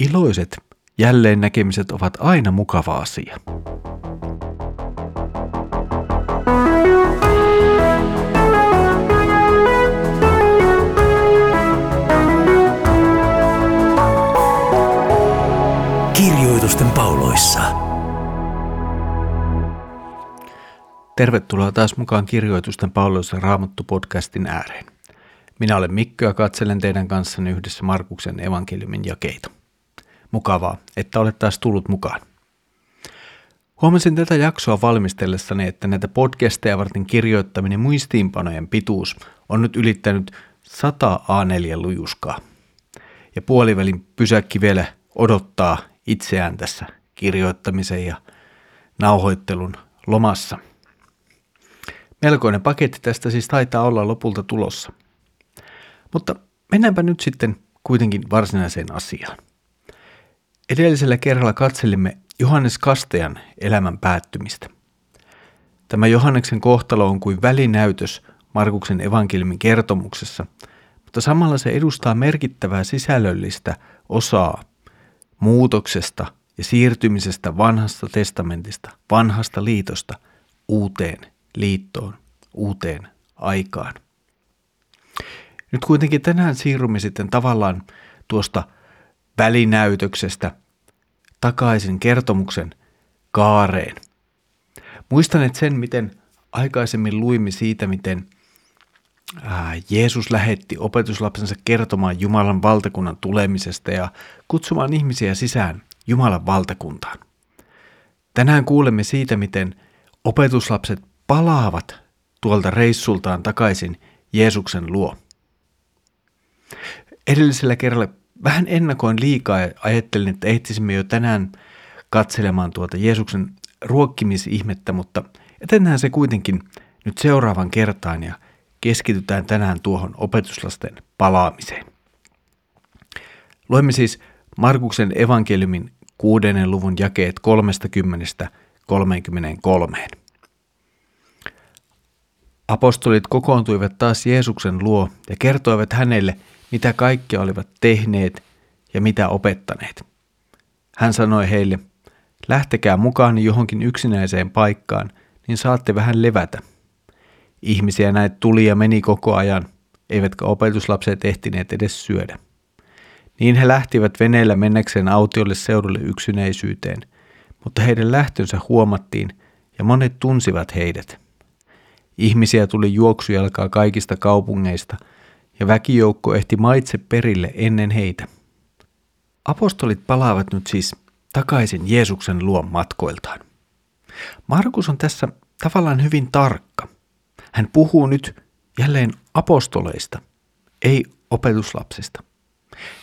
Iloiset jälleen näkemiset ovat aina mukava asia. Kirjoitusten pauloissa. Tervetuloa taas mukaan Kirjoitusten pauloissa Raamattu-podcastin ääreen. Minä olen Mikko ja katselen teidän kanssanne yhdessä Markuksen evankeliumin jakeita. Mukavaa, että olet taas tullut mukaan. Huomasin tätä jaksoa valmistellessani, että näitä podcasteja varten kirjoittaminen muistiinpanojen pituus on nyt ylittänyt 100 A4-lujuskaa. Ja puolivälin pysäkki vielä odottaa itseään tässä kirjoittamisen ja nauhoittelun lomassa. Melkoinen paketti tästä siis taitaa olla lopulta tulossa. Mutta mennäänpä nyt sitten kuitenkin varsinaiseen asiaan. Edellisellä kerralla katselimme Johannes Kastajan elämän päättymistä. Tämä Johanneksen kohtalo on kuin välinäytös Markuksen evankeliumin kertomuksessa, mutta samalla se edustaa merkittävää sisällöllistä osaa muutoksesta ja siirtymisestä vanhasta testamentista, vanhasta liitosta uuteen liittoon, uuteen aikaan. Nyt kuitenkin tänään siirrymme sitten tavallaan tuosta välinäytöksestä takaisin kertomuksen kaareen. Muistan, että sen, miten aikaisemmin luimme siitä, miten Jeesus lähetti opetuslapsensa kertomaan Jumalan valtakunnan tulemisesta ja kutsumaan ihmisiä sisään Jumalan valtakuntaan. Tänään kuulemme siitä, miten opetuslapset palaavat tuolta reissultaan takaisin Jeesuksen luo. Edellisellä kerralla vähän ennakoin liikaa ja ajattelin, että ehtisimme jo tänään katselemaan tuota Jeesuksen ruokkimisihmettä, mutta etenään se kuitenkin nyt seuraavan kertaan ja keskitytään tänään tuohon opetuslasten palaamiseen. Luemme siis Markuksen evankeliumin kuudennen luvun jakeet 30-33. Apostolit kokoontuivat taas Jeesuksen luo ja kertoivat hänelle, mitä kaikkea olivat tehneet ja mitä opettaneet. Hän sanoi heille, lähtekää mukaan johonkin yksinäiseen paikkaan, niin saatte vähän levätä. Ihmisiä näet tuli ja meni koko ajan, eivätkä opetuslapset ehtineet edes syödä. Niin he lähtivät veneellä mennäkseen autiolle seudulle yksinäisyyteen, mutta heidän lähtönsä huomattiin ja monet tunsivat heidät. Ihmisiä tuli juoksujalkaa kaikista kaupungeista – ja väkijoukko ehti maitse perille ennen heitä. Apostolit palaavat nyt siis takaisin Jeesuksen luon matkoiltaan. Markus on tässä tavallaan hyvin tarkka. Hän puhuu nyt jälleen apostoleista, ei opetuslapsista.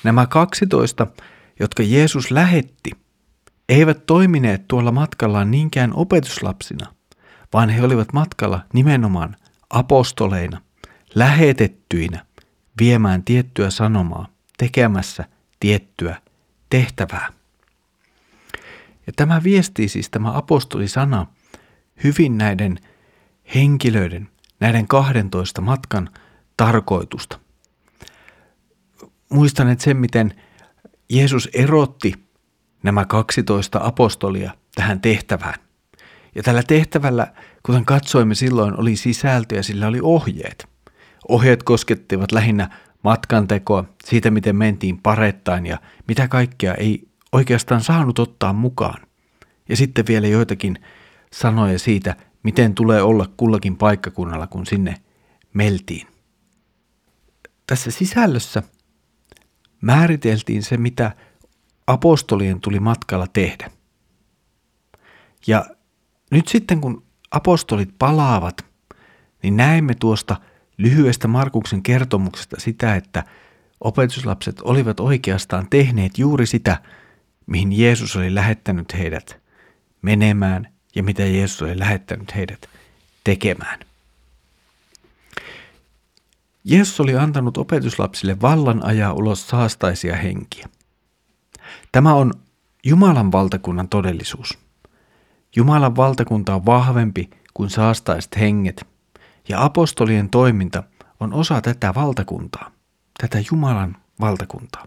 Nämä 12, jotka Jeesus lähetti, eivät toimineet tuolla matkallaan niinkään opetuslapsina, vaan he olivat matkalla nimenomaan apostoleina, lähetettyinä, viemään tiettyä sanomaa, tekemässä tiettyä tehtävää. Ja tämä viestii siis tämä apostolisana hyvin näiden henkilöiden, näiden 12 matkan tarkoitusta. Muistan, että sen, miten Jeesus erotti nämä 12 apostolia tähän tehtävään. Ja tällä tehtävällä, kuten katsoimme silloin, oli sisältö ja sillä oli ohjeet. Ohjeet koskettivat lähinnä matkantekoa, siitä miten mentiin parettain ja mitä kaikkea ei oikeastaan saanut ottaa mukaan. Ja sitten vielä joitakin sanoja siitä, miten tulee olla kullakin paikkakunnalla, kun sinne meltiin. Tässä sisällössä määriteltiin se, mitä apostolien tuli matkalla tehdä. Ja nyt sitten kun apostolit palaavat, niin näemme tuosta – lyhyestä Markuksen kertomuksesta sitä, että opetuslapset olivat oikeastaan tehneet juuri sitä, mihin Jeesus oli lähettänyt heidät menemään ja mitä Jeesus oli lähettänyt heidät tekemään. Jeesus oli antanut opetuslapsille vallan ajaa ulos saastaisia henkiä. Tämä on Jumalan valtakunnan todellisuus. Jumalan valtakunta on vahvempi kuin saastaiset henget, ja apostolien toiminta on osa tätä valtakuntaa, tätä Jumalan valtakuntaa.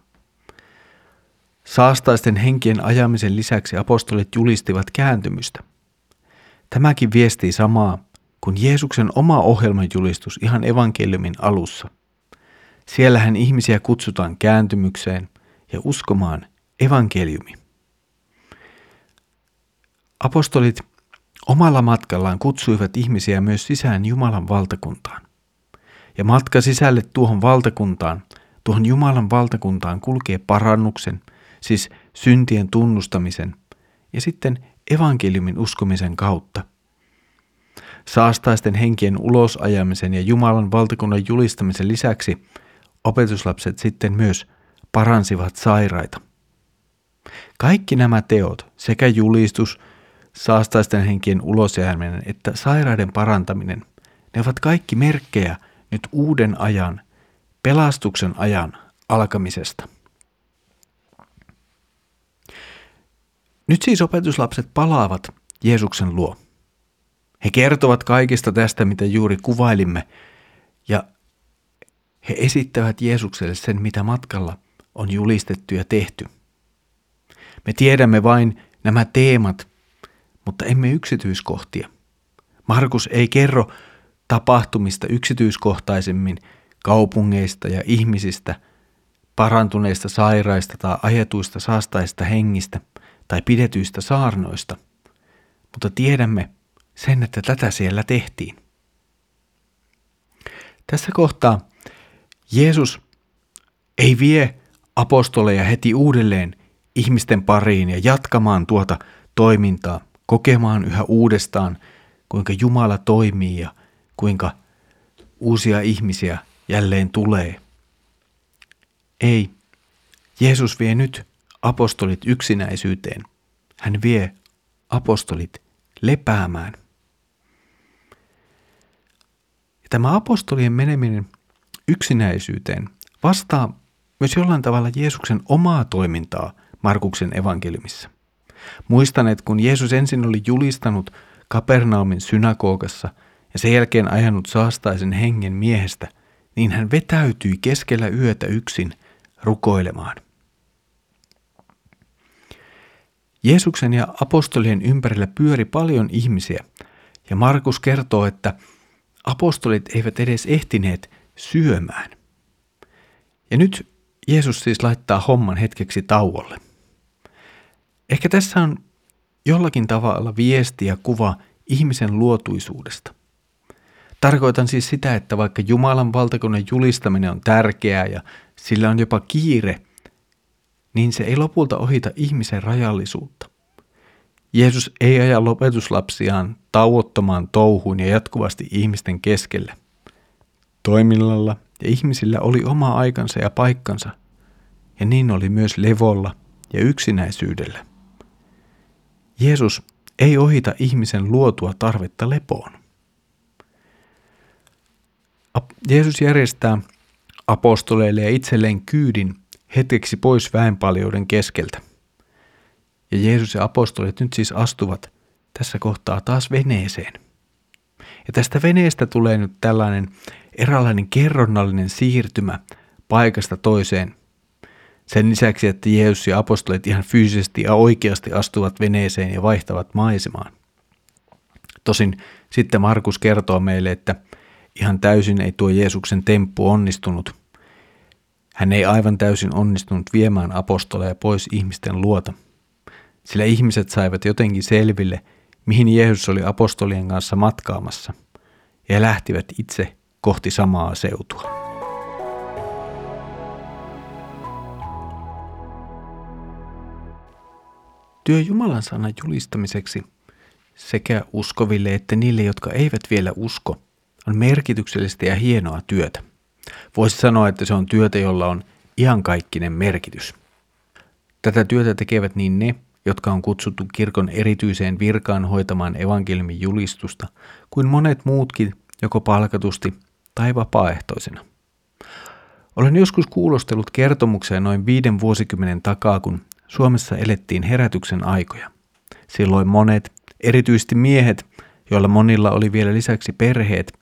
Saastaisten henkien ajamisen lisäksi apostolit julistivat kääntymystä. Tämäkin viestii samaa kuin Jeesuksen oma ohjelman julistus ihan evankeliumin alussa. Siellähän ihmisiä kutsutaan kääntymykseen ja uskomaan evankeliumi. Apostolit omalla matkallaan kutsuivat ihmisiä myös sisään Jumalan valtakuntaan. Ja matka sisälle tuohon valtakuntaan, tuohon Jumalan valtakuntaan kulkee parannuksen, siis syntien tunnustamisen ja sitten evankeliumin uskomisen kautta. Saastaisten henkien ulosajamisen ja Jumalan valtakunnan julistamisen lisäksi opetuslapset sitten myös paransivat sairaita. Kaikki nämä teot, sekä julistus, saastaisten henkien ulosjääminen että sairaiden parantaminen, ne ovat kaikki merkkejä nyt uuden ajan, pelastuksen ajan alkamisesta. Nyt siis opetuslapset palaavat Jeesuksen luo. He kertovat kaikista tästä, mitä juuri kuvailimme, ja he esittävät Jeesukselle sen, mitä matkalla on julistettu ja tehty. Me tiedämme vain nämä teemat, mutta emme yksityiskohtia. Markus ei kerro tapahtumista yksityiskohtaisemmin kaupungeista ja ihmisistä, parantuneista sairaista tai ajetuista saastaista hengistä tai pidetyistä saarnoista, mutta tiedämme sen, että tätä siellä tehtiin. Tässä kohtaa Jeesus ei vie apostoleja heti uudelleen ihmisten pariin ja jatkamaan tuota toimintaa, kokemaan yhä uudestaan, kuinka Jumala toimii ja kuinka uusia ihmisiä jälleen tulee. Ei, Jeesus vie nyt apostolit yksinäisyyteen. Hän vie apostolit lepäämään. Ja tämä apostolien meneminen yksinäisyyteen vastaa myös jollain tavalla Jeesuksen omaa toimintaa Markuksen evankeliumissa. Muistan, että kun Jeesus ensin oli julistanut Kapernaumin synagogassa ja sen jälkeen ajanut saastaisen hengen miehestä, niin hän vetäytyi keskellä yötä yksin rukoilemaan. Jeesuksen ja apostolien ympärillä pyöri paljon ihmisiä, ja Markus kertoo, että apostolit eivät edes ehtineet syömään. Ja nyt Jeesus siis laittaa homman hetkeksi tauolle. Ehkä tässä on jollakin tavalla viesti ja kuva ihmisen luotuisuudesta. Tarkoitan siis sitä, että vaikka Jumalan valtakunnan julistaminen on tärkeää ja sillä on jopa kiire, niin se ei lopulta ohita ihmisen rajallisuutta. Jeesus ei aja lopetuslapsiaan tauottomaan touhuun ja jatkuvasti ihmisten keskelle. Toimillalla ja ihmisillä oli oma aikansa ja paikkansa, ja niin oli myös levolla ja yksinäisyydellä. Jeesus ei ohita ihmisen luotua tarvetta lepoon. Jeesus järjestää apostoleille ja itselleen kyydin hetkeksi pois väenpaljouden keskeltä. Ja Jeesus ja apostolit nyt siis astuvat tässä kohtaa taas veneeseen. Ja tästä veneestä tulee nyt tällainen eräänlainen kerronnallinen siirtymä paikasta toiseen. Sen lisäksi, että Jeesus ja apostolit ihan fyysisesti ja oikeasti astuvat veneeseen ja vaihtavat maisemaan. Tosin sitten Markus kertoo meille, että ihan täysin ei tuo Jeesuksen temppu onnistunut. Hän ei aivan täysin onnistunut viemään apostoleja pois ihmisten luota, sillä ihmiset saivat jotenkin selville, mihin Jeesus oli apostolien kanssa matkaamassa, ja lähtivät itse kohti samaa seutua. Työ Jumalan sanan julistamiseksi sekä uskoville että niille, jotka eivät vielä usko, on merkityksellistä ja hienoa työtä. Voisi sanoa, että se on työtä, jolla on iankaikkinen merkitys. Tätä työtä tekevät niin ne, jotka on kutsuttu kirkon erityiseen virkaan hoitamaan evankeliumin julistusta, kuin monet muutkin joko palkatusti tai vapaaehtoisena. Olen joskus kuulostellut kertomuksia noin viiden vuosikymmenen takaa, kun Suomessa elettiin herätyksen aikoja. Silloin monet, erityisesti miehet, joilla monilla oli vielä lisäksi perheet,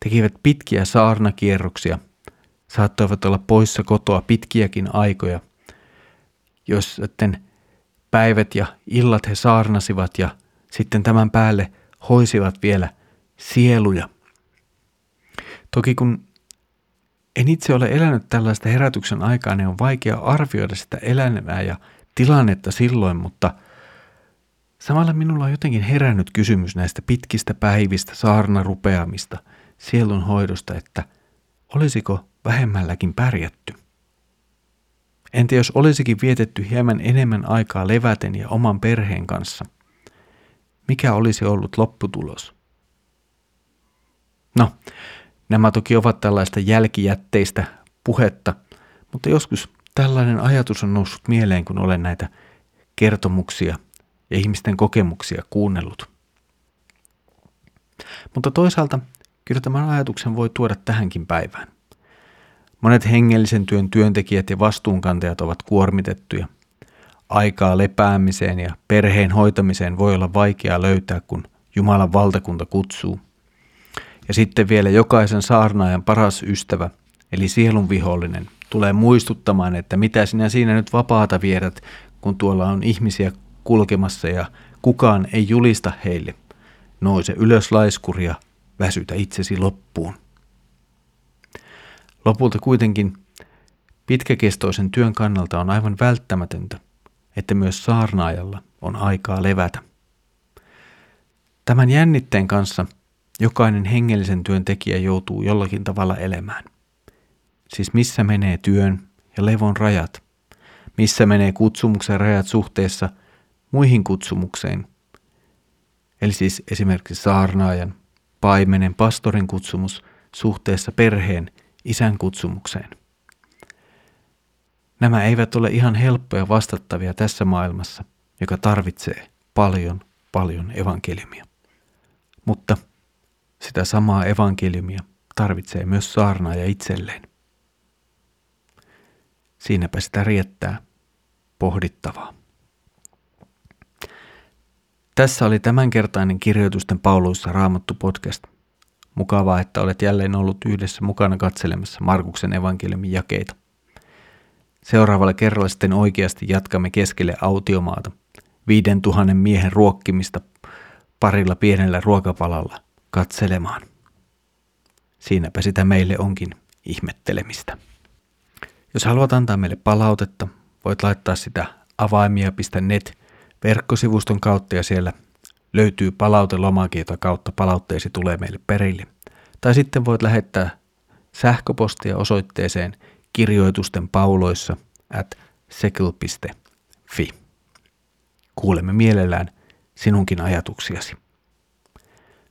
tekivät pitkiä saarnakierroksia, saattoivat olla poissa kotoa pitkiäkin aikoja jos sitten päivät ja illat he saarnasivat ja sitten tämän päälle hoisivat vielä sieluja. Toki kun en itse ole elänyt tällaista herätyksen aikaa, niin on vaikea arvioida sitä elämää ja tilannetta silloin, mutta samalla minulla on jotenkin herännyt kysymys näistä pitkistä päivistä, saarnarupeamista, sielun hoidosta, että olisiko vähemmälläkin pärjätty. Entä jos olisikin vietetty hieman enemmän aikaa leväten ja oman perheen kanssa? Mikä olisi ollut lopputulos? No, nämä toki ovat tällaista jälkijätteistä puhetta, mutta joskus tällainen ajatus on noussut mieleen, kun olen näitä kertomuksia ja ihmisten kokemuksia kuunnellut. Mutta toisaalta kyllä tämän ajatuksen voi tuoda tähänkin päivään. Monet hengellisen työn työntekijät ja vastuunkantajat ovat kuormitettuja. Aikaa lepäämiseen ja perheen hoitamiseen voi olla vaikeaa löytää, kun Jumalan valtakunta kutsuu. Ja sitten vielä jokaisen saarnaajan paras ystävä, eli sielun vihollinen, tulee muistuttamaan, että mitä sinä siinä nyt vapaata viedät, kun tuolla on ihmisiä kulkemassa ja kukaan ei julista heille. Nouse ylös laiskuria, väsytä itsesi loppuun. Lopulta kuitenkin pitkäkestoisen työn kannalta on aivan välttämätöntä, että myös saarnaajalla on aikaa levätä. Tämän jännitteen kanssa jokainen hengellisen työn tekijä joutuu jollakin tavalla elämään. Siis missä menee työn ja levon rajat? Missä menee kutsumuksen rajat suhteessa muihin kutsumukseen? Eli siis esimerkiksi saarnaajan, paimenen, pastorin kutsumus suhteessa perheen isän kutsumukseen. Nämä eivät ole ihan helppoja vastattavia tässä maailmassa, joka tarvitsee paljon, paljon evankeliumia. Mutta sitä samaa evankeliumia tarvitsee myös saarnaaja itselleen. Siinäpä sitä riettää pohdittavaa. Tässä oli tämänkertainen kirjoitusten Pauluissa raamattu podcast – Mukavaa, että olet jälleen ollut yhdessä mukana katselemassa Markuksen evankeliumin jakeita. Seuraavalla kerralla sitten oikeasti jatkamme keskelle autiomaata, viiden tuhannen miehen ruokkimista parilla pienellä ruokapalalla katselemaan. Siinäpä sitä meille onkin ihmettelemistä. Jos haluat antaa meille palautetta, voit laittaa sitä avaimia.net verkkosivuston kautta ja siellä löytyy palautelomake, jota kautta palautteesi tulee meille perille. Tai sitten voit lähettää sähköpostia osoitteeseen kirjoitusten pauloissa at sekel.fi. Kuulemme mielellään sinunkin ajatuksiasi.